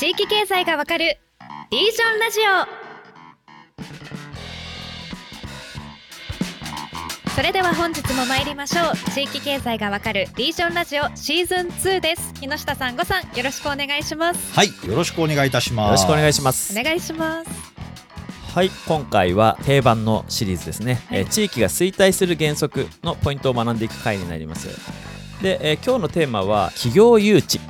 地域経済がわかるリージョンラジオ。それでは本日も参りましょう。地域経済がわかるリージョンラジオシーズン2です。木下さんごさんよろしくお願いします。はい、よろしくお願いいたします。よろしくお願いします。お願いします。はい、今回は定番のシリーズですね、はい。えー地域が衰退する原則のポイントを学んでいく回になります。で、えー今日のテーマは企業誘致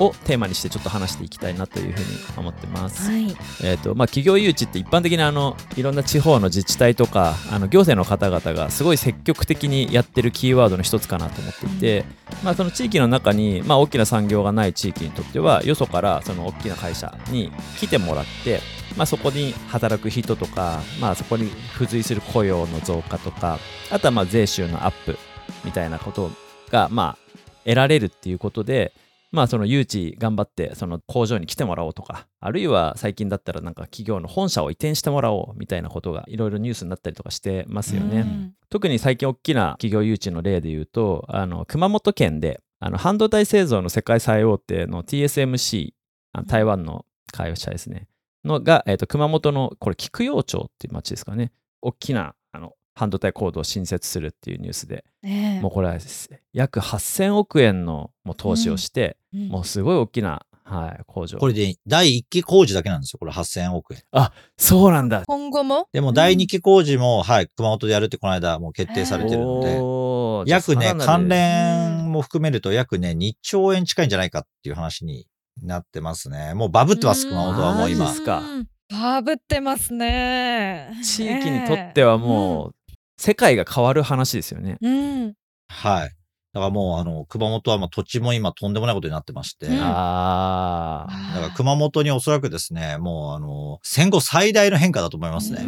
をテーマにしてちょっと話していきたいなというふうに思ってます。はいえーとまあ、企業誘致って一般的なあのいろんな地方の自治体とかあの行政の方々がすごい積極的にやってるキーワードの一つかなと思っていて、まあ、その地域の中に、まあ、大きな産業がない地域にとってはよそからその大きな会社に来てもらって、まあ、そこに働く人とか、まあ、そこに付随する雇用の増加とかあとはまあ税収のアップみたいなことが、まあ、得られるっていうことで、まあその誘致頑張ってその工場に来てもらおうとかあるいは最近だったらなんか企業の本社を移転してもらおうみたいなことがいろいろニュースになったりとかしてますよね。うん。特に最近大きな企業誘致の例で言うとあの熊本県であの半導体製造の世界最大手の TSMC 台湾の会社ですね。のが、えーと熊本のこれ菊陽町っていう町ですかね。大きな半導体工場を新設するっていうニュースでねえ。もうこれは約8000億円のもう投資をして、うんもうすごい大きな、はい、工場。これで第1期工事だけなんですよ。これ8000億円。そうなんだ。今後も？でも第2期工事も、はい、熊本でやるってこの間もう決定されてるので、おー約ね、関連も含めると約ね、2兆円近いんじゃないかっていう話になってますね。もうバブってます、うん熊本はもう今。マジっ。すか。うん。バブってますね。地域にとってはもう、世界が変わる話ですよね。うん、うんはい。だからもう、あの、熊本はまあ土地も今とんでもないことになってまして、うんだああ。から熊本におそらくですね、もうあの、戦後最大の変化だと思いますうね。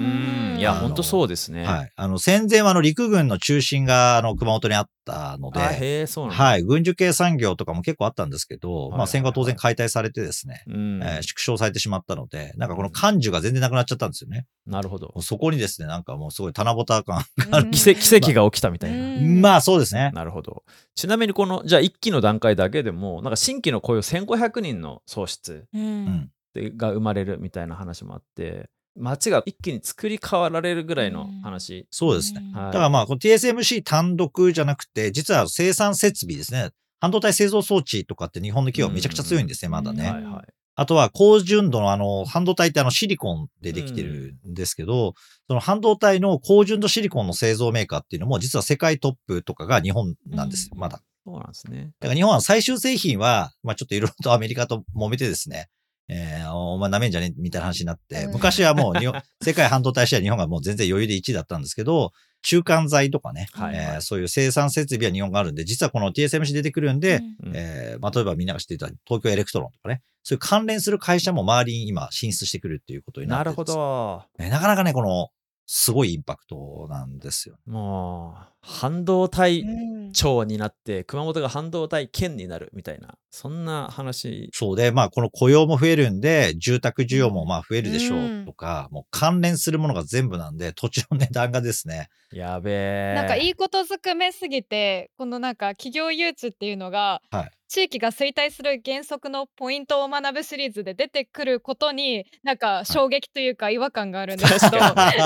ん。いや、あのほんとそうですね。はい。あの、戦前はあの陸軍の中心があの熊本にあったので、あへえ、そうなんだ。はい。軍需系産業とかも結構あったんですけど、はいまあ戦後は当然解体されてですね、うん。えー縮小されてしまったので、なんかこの感受が全然なくなっちゃったんですよね。なるほどそこにですね、なんかもうすごい棚ぼた感。うん奇跡奇跡が起きたみたいな。うんまあそうですね。なるほど。ちなみにこの、じゃあ1期の段階だけでも、なんか新規の雇用1500人の創出ううんが生まれるみたいな話もあって、街が一気に作り変わられるぐらいの話。そうですね。はいだからまあ、この TSMC 単独じゃなくて、実は生産設備ですね。半導体製造装置とかって日本の企業めちゃくちゃ強いんですね、まだね。うんはいはい。あとは高純度のあの、半導体ってあのシリコンでできてるんですけど、その半導体の高純度シリコンの製造メーカーっていうのも実は世界トップとかが日本なんですよ、うん。まだ。そうなんですね。だから日本は最終製品は、まあちょっといろいろとアメリカと揉めてですね、えー、お前舐めんじゃねえみたいな話になって、うん。昔はもう日本、世界半導体シェア日本がもう全然余裕で1位だったんですけど、中間材とかね、はいはいえーそういう生産設備は日本があるんで、実はこの TSMC 出てくるんで、うんえーまあ、例えばみんなが知っていた東京エレクトロンとかね、そういう関連する会社も周りに今進出してくるっていうことになってなるほ。ど。えーなかなかね、この、すごいインパクトなんですよ。もう、半導体うん。町になって、熊本が半導体県になるみたいな、そんな話。そうで、まあ、この雇用も増えるんで、住宅需要もまあ増えるでしょうとか、もう関連するものが全部なんで、土地の値段がですね、やべえ。なんかいいことずくめすぎてこのなんか企業誘致っていうのが、はい。地域が衰退する原則のポイントを学ぶシリーズで出てくることになんか衝撃というか違和感があるんですけど。確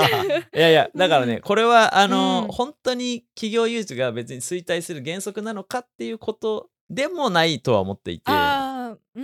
いやいや、だからね、これは、あの、うん。本当に企業誘致が別に衰退する原則なのかっていうことでもないとは思っていて。うんうんう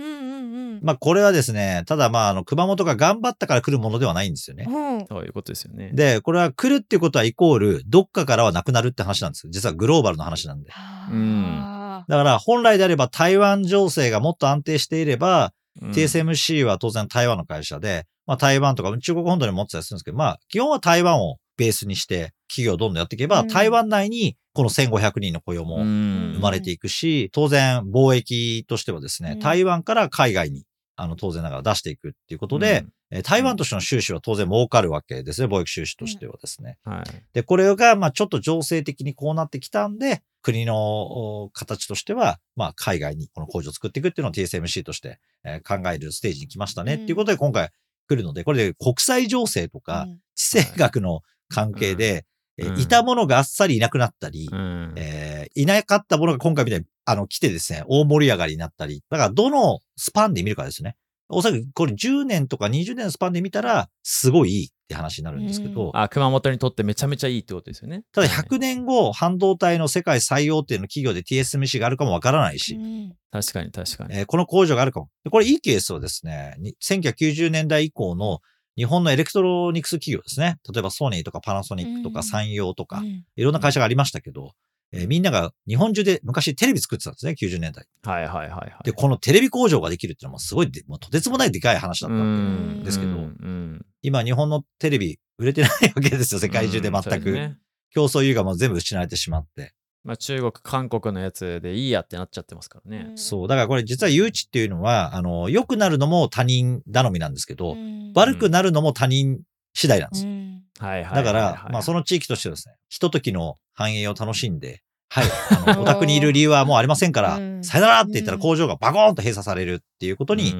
ん。まあ、これはですね、ただまあ、あの、熊本が頑張ったから来るものではないんですよね。うんそういうことですよね。で、これは来るっていうことはイコール、どっかからはなくなるって話なんですよ。実はグローバルの話なんで。あだから、本来であれば台湾情勢がもっと安定していれば、うん TSMC は当然台湾の会社で、まあ台湾とか中国本土に持ってたりするんですけど、まあ基本は台湾をベースにして企業をどんどんやっていけば、うん。台湾内にこの1500人の雇用もうん。生まれていくし、当然貿易としてはですね、うん。台湾から海外にあの当然ながら出していくっていうことで、えー台湾としての収支は当然儲かるわけですね、貿易収支としてはですね。うん。はい。で、これが、まあ、ちょっと情勢的にこうなってきたんで、国のお形としては、まあ、海外にこの工場を作っていくっていうのを TSMC として、えー考えるステージに来ましたね、うん。っていうことで今回来るので、これで国際情勢とかうん。地政学の関係で、えーうんいたものがあっさりいなくなったり、うんえーいなかったものが今回みたいに、あの、来てですね、大盛り上がりになったり、だからどのスパンで見るかですね。おそらくこれ10年とか20年のスパンで見たら、すごいいいって話になるんですけど、あ、熊本にとってめちゃめちゃいいってことですよね。ただはい100年後、半導体の世界最大手の企業で TSMC があるかもわからないし、確かに確かに。えーこの工場があるかも。でこれいいケースはですね、に1990年代以降の日本のエレクトロニクス企業ですね。例えばソニーとかパナソニックとかうん三洋とか、いろんな会社がありましたけど、えーみんなが日本中で昔テレビ作ってたんですね、90年代。はいはいはいはい。で、このテレビ工場ができるっていうのはもうすごいで、もうとてつもないでかい話だったんけですけど、うんうん今日本のテレビ売れてないわけですよ、世界中で全く。ね競争優がもう全部失われてしまって。まあ、中国、韓国のやつでいいやってなっちゃってますからね。そう。だからこれ実は誘致っていうのは、あの、良くなるのも他人頼みなんですけど、うん悪くなるのも他人次第なんですよ。うんはいはい。だから、まあその地域としてはですね、ひとときの繁栄を楽しんで、はい、あの、お宅にいる理由はもうありませんから、うんさよならって言ったら工場がバコーンと閉鎖されるっていうことに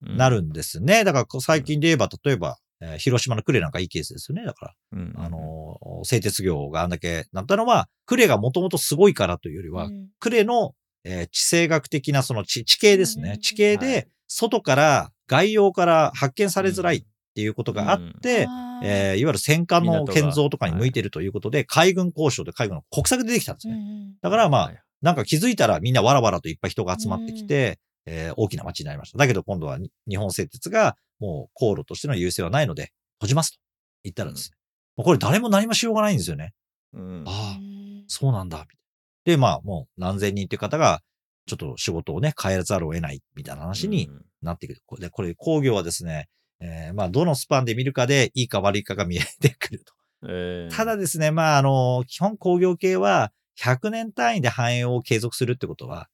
なる。るんですね。だから最近で言えば、例えば、えー広島の呉なんかいいケースですよね。だから、うんあ、のー製鉄業があんだけなったのは、呉がもともとすごいからというよりは、うん。呉の、えー地政学的なその地地形ですね。うん地形はでい、外から、外洋から発見されづらいっていうことがあって、あーえーいわゆる戦艦の建造とかに向いてるということで、海軍交渉で海軍の国策でできたんですね。うんだからまあ、はいなんか気づいたらみんなわらわらといっぱい人が集まってきて、えー大きな街になりました。だけど今度はに日本製鉄がもう航路としての優勢はないので、閉じますと言ったらですね。もうこれ誰も何もしようがないんですよね。うんああ、うんそうなんだ。みたいなで、まあもう何千人っていう方が、ちょっと仕事をね、変えざるを得ないみたいな話にうんなってくる。これで、これ工業はですね、えーまあどのスパンで見るかでいいか悪いかが見えてくると。えーただですね、まあ、あの、基本工業系は100年単位で繁栄を継続するってことは、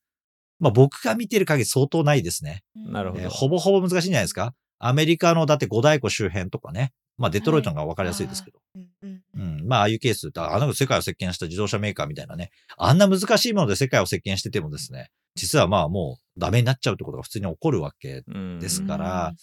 まあ僕が見てる限り相当ないですね。なるほどえーほぼほぼ難しいんじゃないですか。アメリカのだって五大湖周辺とかね。まあデトロイトの方が分かりやすいですけど。うんうんうん。まあああいうケース、あの世界を席巻した自動車メーカーみたいなね。あんな難しいもので世界を席巻しててもですね、実はまあもうダメになっちゃうってことが普通に起こるわけうんですから、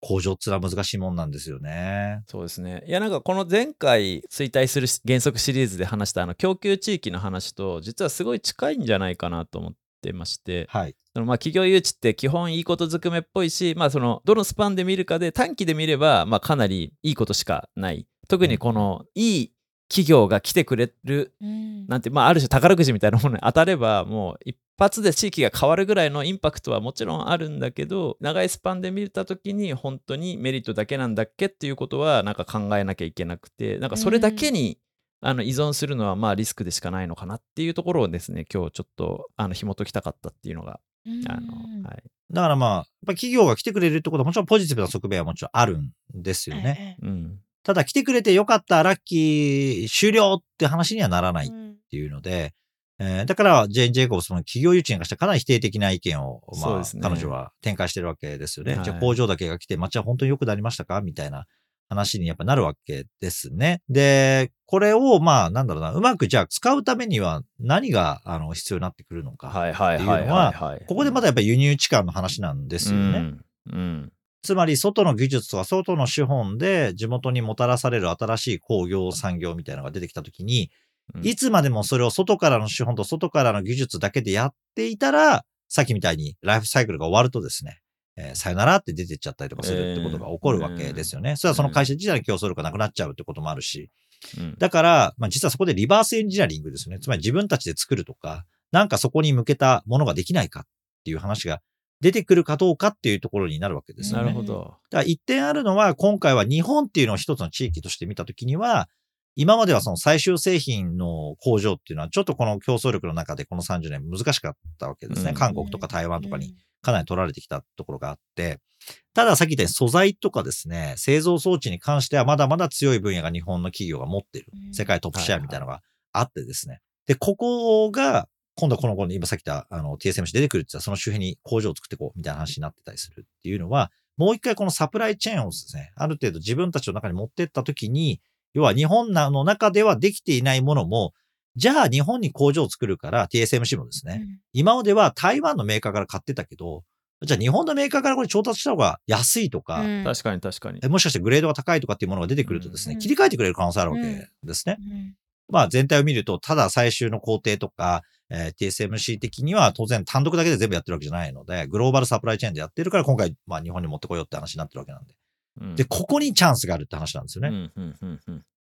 工場ってのは難しいもんなんですよね。そうですね。いやなんかこの前回衰退する原則シリーズで話したあの供給地域の話と実はすごい近いんじゃないかなと思ってまして、はい。そのまあ企業誘致って基本いいことずくめっぽいし、まあそのどのスパンで見るかで短期で見ればまあかなりいいことしかない。特にこのいい企業が来てくれるうんなんて、まあ、ある種宝くじみたいなものに 当たればもう一発で地域が変わるぐらいのインパクトはもちろんあるんだけど長いスパンで見た時に本当にメリットだけなんだっけっていうことはなんか考えなきゃいけなくてなんかそれだけに、あの依存するのはまあリスクでしかないのかなっていうところをですね今日ちょっとあの紐解きたかったっていうのが、あのはい、だからまあ、やっぱ企業が来てくれるってことはもちろんポジティブな側面はもちろんあるんですよね。ええうん。ただ来てくれてよかった、ラッキー、終了って話にはならないっうん。ていうので、えーだから、ジェーン・ジェイコブスの企業誘致に関してはかなり否定的な意見を、まあ、ね。彼女は展開してるわけですよね。はい。じゃあ工場だけが来て街は本当に良くなりましたか？みたいな話にやっぱなるわけですね。で、これを、まあ、なんだろうな、うまくじゃあ使うためには何が、あの、必要になってくるのか。はいはいはいはここでまだやっぱり輸入置換の話なんですよね。うんうんつまり、外の技術とか外の資本で地元にもたらされる新しい工業産業みたいなのが出てきたときに、うんいつまでもそれを外からの資本と外からの技術だけでやっていたら、さっきみたいにライフサイクルが終わるとですね、えーさよならって出てっちゃったりとかするってことが起こるわけですよね。それはその会社自体の競争力がなくなっちゃうってこともあるし。うんだから、まあ、実はそこでリバースエンジニアリングですよね。つまり自分たちで作るとか、なんかそこに向けたものができないかっていう話が出てくるかどうかっていうところになるわけですよね。なるほどだから一点あるのは、今回は日本っていうのを一つの地域として見たときには、今まではその最終製品の工場っていうのは、ちょっとこの競争力の中でこの30年難しかったわけですね。うん韓国とか台湾とかにかなり取られてきたところがあって、たださっき言ったように素材とかですね、製造装置に関してはまだまだ強い分野が日本の企業が持ってるう。ん世界トップシェアみたいなのがあってですね。で、ここが、今度この子に今さっき言ったあの TSMC 出てくるって言ったらその周辺に工場を作っていこうみたいな話になってたりするっていうのは、もう一回このサプライチェーンをですね、ある程度自分たちの中に持ってったときに、要は日本の中ではできていないものも、じゃあ日本に工場を作るから TSMC もですね、今までは台湾のメーカーから買ってたけど、じゃあ日本のメーカーからこれ調達した方が安いとか、うん。確かに確かに。えもしかしてグレードが高いとかっていうものが出てくるとですね、うん。切り替えてくれる可能性あるわけですね。うん。まあ全体を見ると、ただ最終の工程とか、えー TSMC 的には当然単独だけで全部やってるわけじゃないので、グローバルサプライチェーンでやってるから今回、まあ日本に持ってこようって話になってるわけなんで。うんで、ここにチャンスがあるって話なんですよね。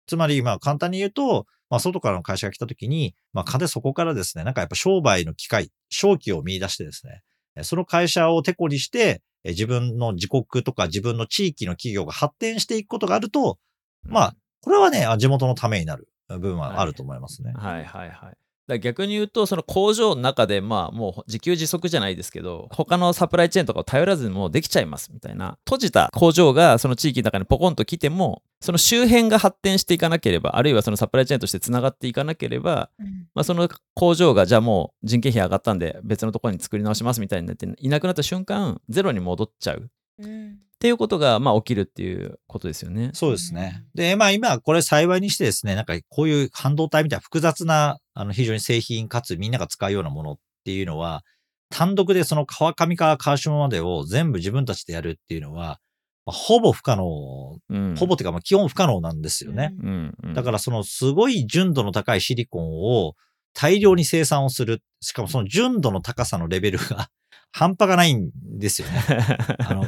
つまり、まあ簡単に言うと、まあ外からの会社が来た時に、まあ金そこからですね、なんかやっぱ商売の機会、商機を見出してですね、えその会社をテコにして、え自分の自国とか自分の地域の企業が発展していくことがあると、まあ、これはね、あ地元のためになる部分はあると思いますね。はいはいはい。だから逆に言うと、その工場の中で、まあもう自給自足じゃないですけど、他のサプライチェーンとかを頼らずにもうできちゃいますみたいな、閉じた工場がその地域の中にポコンと来ても、その周辺が発展していかなければ、あるいはそのサプライチェーンとしてつながっていかなければ、まあ、その工場がじゃあもう人件費上がったんで別のところに作り直しますみたいになっていなくなった瞬間ゼロに戻っちゃうっうんていうことがまあ起きるっていうことですよね。そうですね。で、まあ今、これ幸いにしてですね、なんかこういう半導体みたいな複雑な、あの非常に製品かつみんなが使うようなものっていうのは、単独でその川上から川下までを全部自分たちでやるっていうのは、まあほぼ不可能、うん、ほぼっていうかまあ基本不可能なんですよね。うんうん、だからそのすごい純度の高いシリコンを大量に生産をする。しかもその純度の高さのレベルが半端がないんですよね。あの、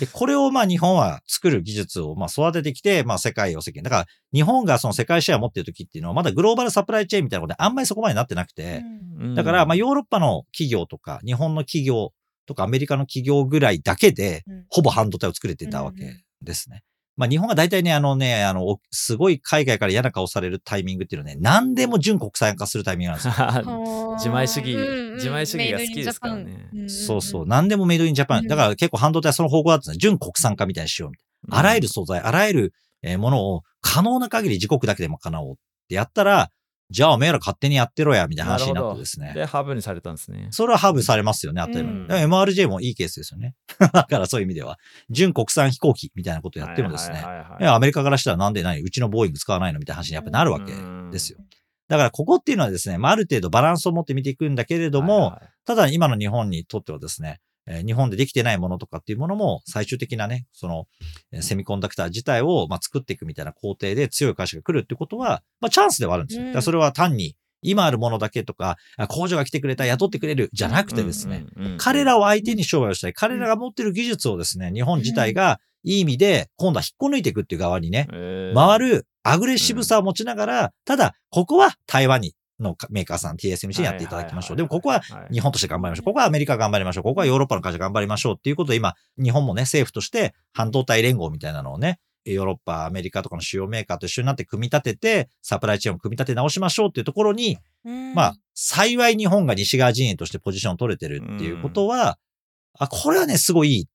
で、これをまあ日本は作る技術をまあ育ててきて、まあ世界を席巻。だから日本がその世界シェアを持っている時っていうのはまだグローバルサプライチェーンみたいなことであんまりそこまでなってなくて、うんだからまあヨーロッパの企業とか日本の企業とかアメリカの企業ぐらいだけでうんほぼ半導体を作れてたわけですね。まあ日本が大体ね、あのね、あの、おすごい海外から嫌な顔されるタイミングっていうのはね、何でも純国産化するタイミングなんですよ。自前主義うんうん自前主義が好きですからねそうそう。何でもメイドインジャパン。うんだから結構半導体はその方向だったんです国産化みたいにしようみたいな。あらゆる素材、あらゆるえーものを可能な限り自国だけで賄おうってやったら、じゃあおめえら勝手にやってろや、みたいな話になってですね。で、ハーブにされたんですね。それはハーブされますよね、あったりうん前。だから MRJ もいいケースですよね。だからそういう意味では、純国産飛行機みたいなことをやってもですね、アメリカからしたらなんで何うちのボーイング使わないのみたいな話にやっぱなるわけですよ。だからここっていうのはですね、まあ、ある程度バランスを持って見ていくんだけれども、はいはいただ今の日本にとってはですね、えー日本でできてないものとかっていうものも最終的なね、そのえーセミコンダクター自体をまあ作っていくみたいな工程で強い会社が来るってことは、まあチャンスではあるんですよ。うんだからそれは単に今あるものだけとか、あ工場が来てくれた、雇ってくれるじゃなくてですね、彼らを相手に商売をしたい。彼らが持ってる技術をですね、日本自体がいい意味で今度は引っこ抜いていくっていう側にね、えー回るアグレッシブさを持ちながら、ただ、ここは台湾にのメーカーさん TSMC にやっていただきましょう。でもここは日本として頑張りましょう。ここはアメリカ頑張りましょう。ここはヨーロッパの会社頑張りましょうっていうことで今、日本もね、政府として半導体連合みたいなのをね、ヨーロッパ、アメリカとかの主要メーカーと一緒になって組み立てて、サプライチェーンを組み立て直しましょうっていうところに、うんまあ、幸い日本が西側陣営としてポジションを取れてるっていうことは、あ、これはね、すごいいい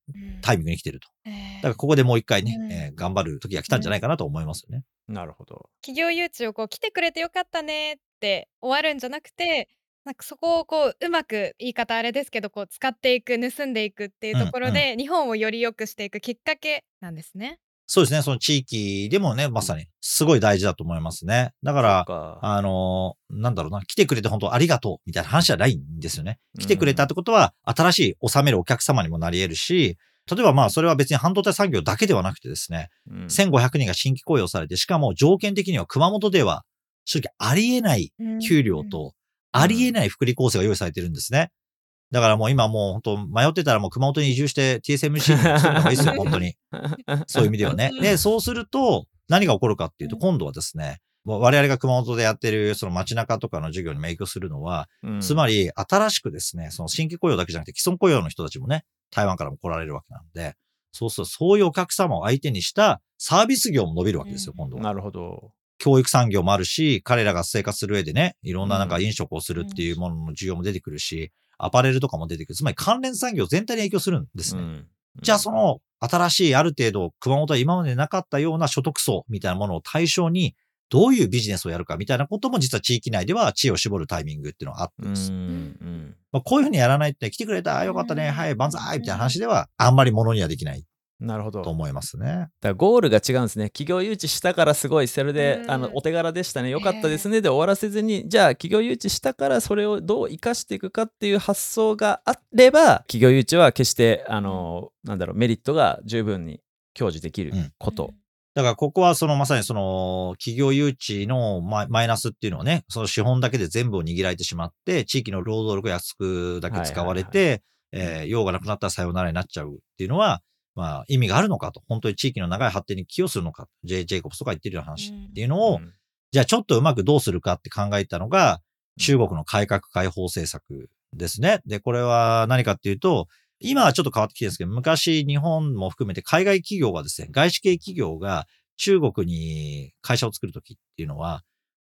タイミングに来てると。えーだからここでもう一回ね、うんえー頑張る時が来たんじゃないかなと思いますよね。なるほど。企業誘致をこう来てくれてよかったねって終わるんじゃなくてなんかそこをこううまく言い方あれですけどこう使っていく盗んでいくっていうところで、日本をより良くしていくきっかけなんですね。そうですね。その地域でもね、まさに、すごい大事だと思いますね。だか、からかあのーなんだろうな、来てくれて本当ありがとうみたいな話じゃないんですよね。来てくれたってことは、新しい納めるお客様にもなり得るし、例えばまあ、それは別に半導体産業だけではなくてですね、うん1500人が新規雇用されて、しかも条件的には熊本では、正直ありえない給料と、ありえない福利構成が用意されてるんですね。だからもう今もう本当迷ってたらもう熊本に移住して TSMC に住んだ方がいいですよ、本当に。そういう意味ではね。で、そうすると、何が起こるかっていうと、うん今度はですね、我々が熊本でやってる、その街中とかの授業にも影響するのは、うんつまり、新しくですね、その新規雇用だけじゃなくて、既存雇用の人たちもね、台湾からも来られるわけなんで、そうすると、そういうお客様を相手にしたサービス業も伸びるわけですよ、うん今度は。なるほど。教育産業もあるし、彼らが生活する上でね、いろんななんか飲食をするっていうものの需要も出てくるし、アパレルとかも出てくる。つまり関連産業全体に影響するんですね。うんじゃあその新しいある程度熊本は今までなかったような所得層みたいなものを対象にどういうビジネスをやるかみたいなことも実は地域内では知恵を絞るタイミングっていうのがあってうんです。うんまあ、こういうふうにやらないって来てくれた、あよかったね、うんはい、万歳みたいな話ではあんまりものにはできないなるほど。と思いますね。だからゴールが違うんですね。企業誘致したからすごい、それで、うんあのお手柄でしたね、よかったですねで終わらせずに、じゃあ企業誘致したからそれをどう生かしていくかっていう発想があれば、企業誘致は決して、あの、なんだろう、メリットが十分に享受できること。だだからここはそのまさにその企業誘致のマイナスっていうのはね、その資本だけで全部を握られてしまって、地域の労働力が安くだけ使われて、えー用がなくなったらさようならになっちゃうっていうのは、まあ意味があるのかと。本当に地域の長い発展に寄与するのか。J. ジェイコブスとか言ってるような話っていうのを、うんじゃあちょっとうまくどうするかって考えたのが、中国の改革開放政策ですね。で、これは何かっていうと、今はちょっと変わってきてるんですけど、昔日本も含めて海外企業がですね、外資系企業が中国に会社を作るときっていうのは、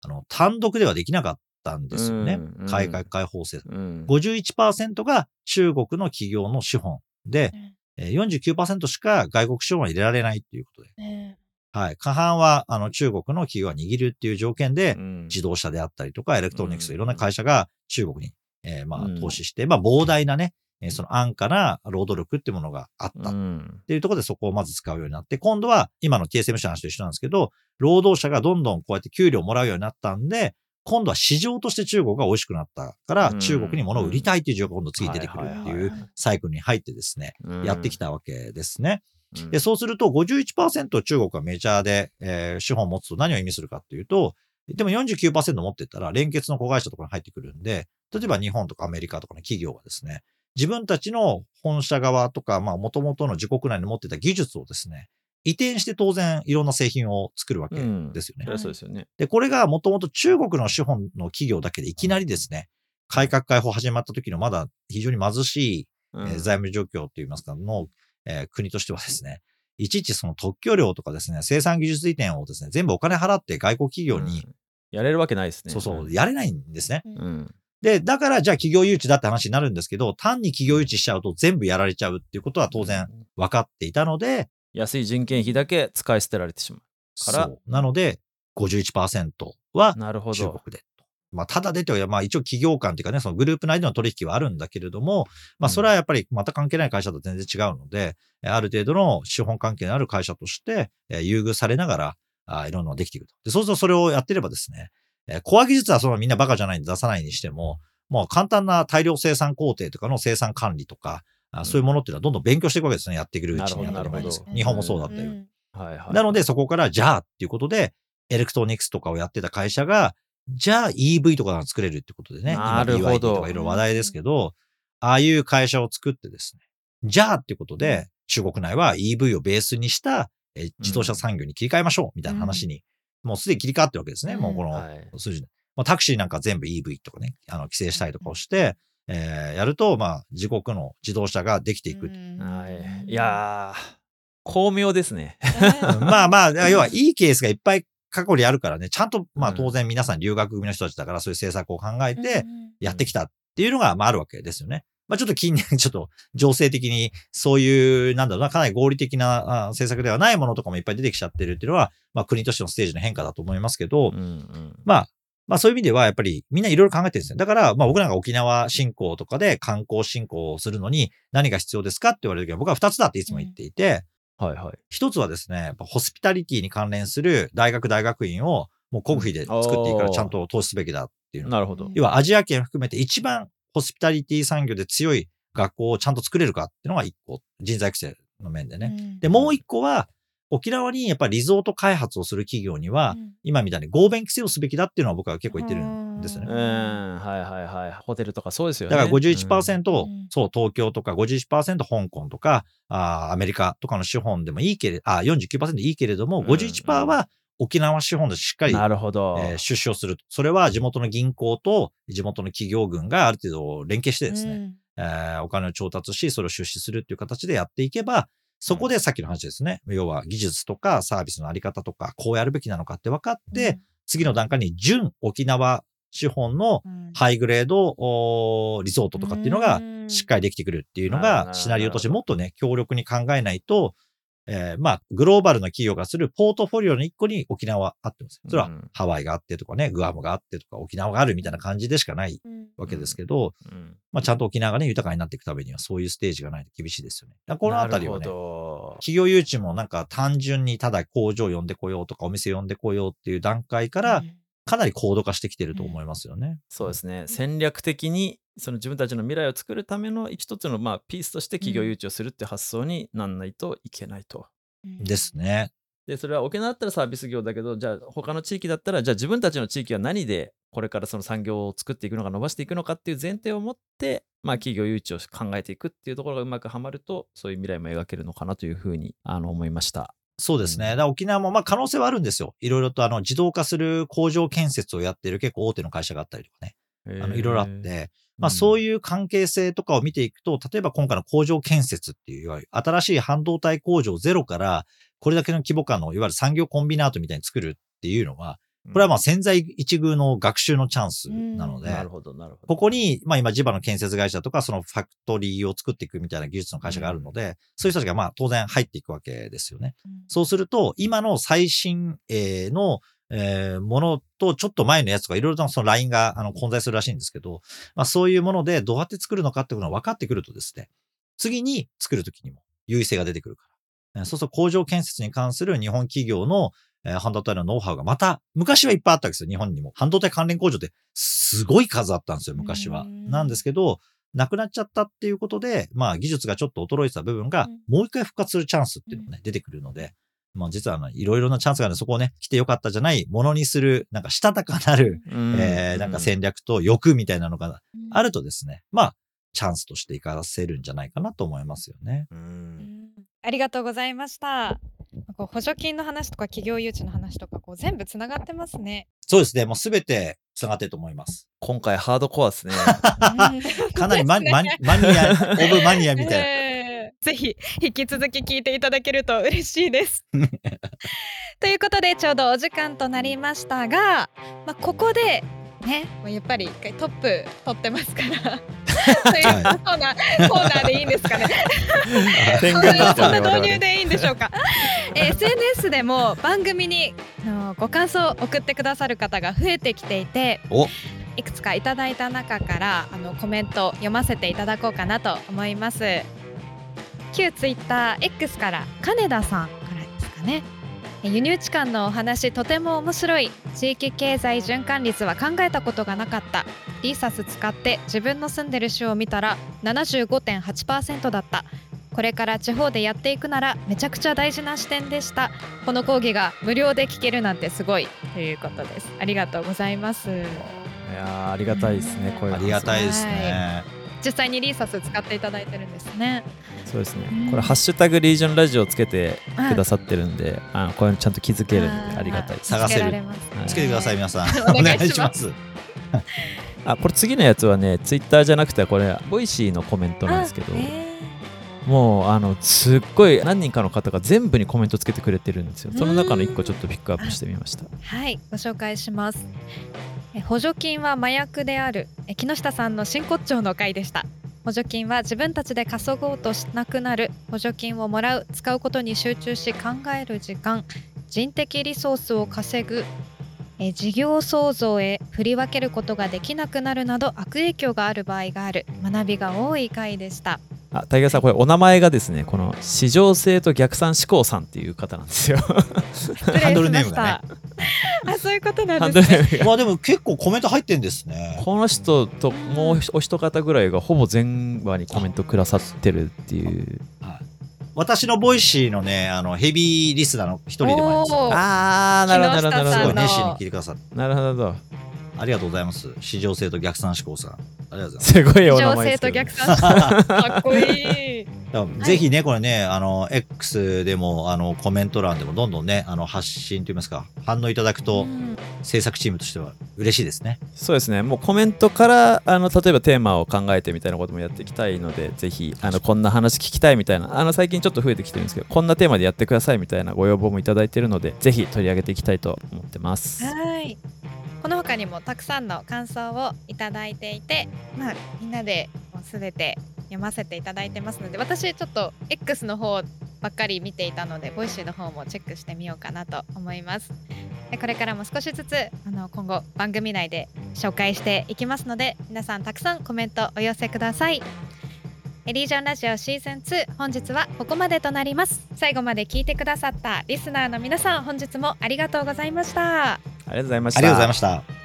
あの、単独ではできなかったんですよね。うんうん改革開放政策。うん51%が中国の企業の資本で、えー49%しか外国資本は入れられないっていうことで。ねはい。過半は、あの、中国の企業が握るっていう条件で、うん。自動車であったりとか、エレクトロニクスうん。いろんな会社が中国に、えーまあうん、投資して、まあ、膨大なね、えーその安価な労働力っていうものがあったっうんていうところでそこをまず使うようになって、今度は今の TSMC の話と一緒なんですけど、労働者がどんどんこうやって給料をもらうようになったんで、今度は市場として中国が美味しくなったから、うん。中国に物を売りたいっていう状況が今度次出てくるってはいうサイクルに入ってですね、うん。やってきたわけですね。うん。で、そうすると51%中国がメジャーで、えー資本を持つと何を意味するかっていうと、でも49%持ってったら連結の子会社とかに入ってくるんで、例えば日本とかアメリカとかの企業がですね、自分たちの本社側とか、まあ元々の自国内に持ってた技術をですね、移転して当然いろんな製品を作るわけですよね。そりゃそうですよね。で、これがもともと中国の資本の企業だけでいきなりですね、改革開放始まった時のまだ非常に貧しいうんえー財務状況といいますか、の、えー国としてはですね、いちいちその特許料とかですね、生産技術移転をですね、全部お金払って外国企業に、うんやれるわけないですね。そうそう、やれないんですね。うん。で、だからじゃあ企業誘致だって話になるんですけど、単に企業誘致しちゃうと全部やられちゃうっていうことは当然分かっていたので、安い人件費だけ使い捨てられてしまからそう。なので、51%は。中国でと。まあ、ただでとは、まあ一応企業間っていうかね、そのグループ内での取引はあるんだけれども、まあそれはやっぱりまた関係ない会社と全然違うので、えある程度の資本関係のある会社として、えー優遇されながら、あいろんなのができていくと。で、そうするとそれをやってればですね、えーコア技術はそのみんなバカじゃないんで出さないにしても、もう簡単な大量生産工程とかの生産管理とか、あそういうものっていうのはどんどん勉強していくわけですね。やっていくうちになるほど日。本もそうだったよ。ん。はいはい。なので、そこから、じゃあっていうことで、エレクトロニクスとかをやってた会社が、じゃあ EV とかが作れるってことでね、なるほど。とかいろいろ話題ですけど、ああいう会社を作ってですね、じゃあっていうことで、中国内は EV をベースにしたえ自動車産業に切り替えましょうみたいな話に、もうすでに切り替わってるわけですね、うんもうこのはい。数字。まあ、タクシーなんか全部 EV とかね、あの、規制したりとかをして、えーやると、まあ、自国の自動車ができていく。はい。いやー、巧妙ですね。まあまあ、要はいいケースがいっぱい過去にあるからね、ちゃんと、まあうん当然皆さん留学組の人たちだからそういう政策を考えてうんやってきたっていうのが、まああるわけですよね。まあちょっと近年、ちょっと情勢的にそういう、なんだろうな、かなり合理的なあ政策ではないものとかもいっぱい出てきちゃってるっていうのは、まあ国としてのステージの変化だと思いますけど、うんうん。まあ、まあそういう意味ではやっぱりみんないろいろ考えてるんですよ。だから、まあ僕なんか沖縄振興とかで観光振興をするのに何が必要ですかって言われるときは僕は二つだっていつも言っていて、はいはい。一つはですね、やっぱホスピタリティに関連する大学大学院をもう国費で作っていいからちゃんと投資すべきだっていうの。なるほど。要はアジア圏含めて一番ホスピタリティ産業で強い学校をちゃんと作れるかっていうのが一個、人材育成の面でね。うんで、もう一個は、沖縄にやっぱりリゾート開発をする企業には、うん今みたいに合弁規制をすべきだっていうのは僕は結構言ってるんですよねう。ん、はいはいはい。ホテルとかそうですよね。だから51%、うんそう、東京とか51%香港とか、あーアメリカとかの資本でもいいけれど、あー、49%いいけれども、うん51%は沖縄資本でしっかり、なるほど。えー出資をすると。それは地元の銀行と地元の企業群がある程度連携してですね、えーお金を調達し、それを出資するっていう形でやっていけば、そこでさっきの話ですね。要は技術とかサービスのあり方とか、こうやるべきなのかって分かって、次の段階に純沖縄資本のうん。ハイグレードリゾートとかっていうのがうん。しっかりできてくるっていうのがシナリオとしてもっとね、強力に考えないと、えーまあ、グローバルな企業がするポートフォリオの一個に沖縄はあってます。それはうんハワイがあってとかね、グアムがあってとか沖縄があるみたいな感じでしかないうんわけですけど、うんまあ、ちゃんと沖縄がね、豊かになっていくためにはそういうステージがないと厳しいですよね。このあたりはね企業誘致もなんか単純にただ工場を呼んでこようとかお店呼んでこようっていう段階からかなり高度化してきてると思いますよね。そうですね。戦略的にその自分たちの未来を作るための一つのまあピースとして企業誘致をするって発想になんないといけないと。ですね。でそれは沖縄だったらサービス業だけどじゃあ他の地域だったらじゃあ自分たちの地域は何でこれからその産業を作っていくのか伸ばしていくのかっていう前提を持って、まあ、企業誘致を考えていくっていうところがうまくはまるとそういう未来も描けるのかなというふうにあの思いました。そうですね。うんだから沖縄もまあ可能性はあるんですよ。いろいろとあの自動化する工場建設をやってる結構大手の会社があったりとかね。あのいろいろあって、まあそういう関係性とかを見ていくと、例えば今回の工場建設っていう、いわゆる新しい半導体工場ゼロから、これだけの規模感のいわゆる産業コンビナートみたいに作るっていうのは、これはまあ潜在一遇の学習のチャンスなので、なるほどなるほど。ここに、まあ今地場の建設会社とか、そのファクトリーを作っていくみたいな技術の会社があるので、そういう人たちがまあ当然入っていくわけですよね。そうすると、今の最新鋭の、えーものとちょっと前のやつとかいろいろとそのラインがあの混在するらしいんですけど、まあそういうものでどうやって作るのかっていうのが分かってくるとですね、次に作るときにも優位性が出てくるから。えーそうすると工場建設に関する日本企業の、えー半導体のノウハウがまた、昔はいっぱいあったわけですよ、日本にも。半導体関連工場ってすごい数あったんですよ、昔は。うんなんですけど、なくなっちゃったっていうことで、まあ技術がちょっと衰えてた部分がうん、もう一回復活するチャンスっていうのがね、出てくるので、まあ実はあのいろいろなチャンスがあるそこをね、来てよかったじゃないものにする、なんかしたたかなる、うんえーなんか戦略と欲みたいなのがあるるとですね、まあ、チャンスとして活かせるんじゃないかなと思いますよね。うんありがとうございました。こう補助金の話とか企業誘致の話とかこう全部つながってますね。そうですね、もうすべて繋がってると思います。今回ハードコアですね。かなりマ,、マニマニア、オブマニアみたいな。えーぜひ引き続き聞いていただけると嬉しいです。ということでちょうどお時間となりましたが、まあ、ここでねやっぱり一回トップ取ってますから。そういうコーナーコーナーでいいんですかね。天そんな導入でいいんでしょうか。えー SNS でも番組にあのご感想を送ってくださる方が増えてきていておいくつかいただいた中からあのコメント読ませていただこうかなと思います旧ツイッター X から金田さんからですかね。え輸入地間のお話とても面白い。地域経済循環率は考えたことがなかった。リーサス使って自分の住んでる州を見たら75.8%だった。これから地方でやっていくならめちゃくちゃ大事な視点でした。この講義が無料で聞けるなんてすごい。ということです。ありがとうございます。いやーありがたいですね。こういうあのりがたいですね。実際にリーサス使っていただいてるんですねそうですねうん。これハッシュタグリージョンラジオつけてくださってるんで、あのこういうのちゃんと気づけるんでありがたいです。探せる見つけられますねつけてください、皆さん。お願いしますす。あこれ次のやつはね、ツイッターじゃなくてこれボイシーのコメントなんですけどあ、えもうあのすっごい何人かの方が全部にコメントつけてくれてるんですよ。その中の1個ちょっとピックアップしてみました。ーはいご紹介しますえ補助金は麻薬である木下さんの真骨頂の回でした。補助金は自分たちで稼ごうとしなくなる補助金をもらう使うことに集中し考える時間人的リソースを稼ぐえ事業創造へ振り分けることができなくなるなど悪影響がある場合がある。学びが多い回でした。あ、タイガーさん、これお名前がですね、この市場性と逆算思考さんっていう方なんですよ。ハンドルネームがあそういうことなハンんですねドルネームがまあでも結構コメント入ってんですね。この人ともうお一方ぐらいがほぼ全話にコメントくださってるっていう。私のボイシーのね、あの、ヘビーリスナーの一人でもありますあー、なるほど、なるほど、すなるほど。ごい熱心に聞いてくださって。なるほど。ありがとうございます。市場性と逆算思考さん。ありがとうございます。すごいお名前ですけどと逆算かっこいいぜひね、これね、あの、X でも、あの、コメント欄でもどんどんね、あの、発信といいますか、反応いただくと、うん制作チームとしては嬉しいですね。そうですね。もうコメントから、あの、例えばテーマを考えてみたいなこともやっていきたいので、ぜひ、あの、こんな話聞きたいみたいな、あの、最近ちょっと増えてきてるんですけど、こんなテーマでやってくださいみたいなご要望もいただいているので、ぜひ取り上げていきたいと思ってます。はい。この他にもたくさんの感想をいただいていて、まあみんなでもうすべて読ませていただいてますので、私ちょっと X の方ばっかり見ていたので、ボイシーの方もチェックしてみようかなと思います。でこれからも少しずつあの今後番組内で紹介していきますので、皆さんたくさんコメントお寄せください。エリージョンラジオシーズン2本日はここまでとなります最後まで聞いてくださったリスナーの皆さん本日もありがとうございましたありがとうございました。ありがとうございました。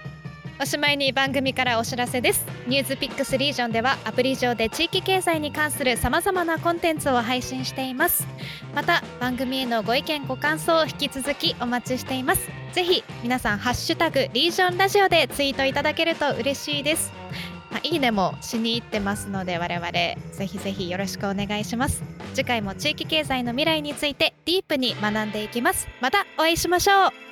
おしまいに番組からお知らせです。 NewsPicks Re:gion ではアプリ上で地域経済に関するさまざまなコンテンツを配信しています。また番組へのご意見ご感想を引き続きお待ちしています。ぜひ皆さんハッシュタグリージョンラジオでツイートいただけると嬉しいです。まあいいねもしに行ってますので我々ぜひぜひよろしくお願いします。次回も地域経済の未来についてディープに学んでいきます。またお会いしましょう。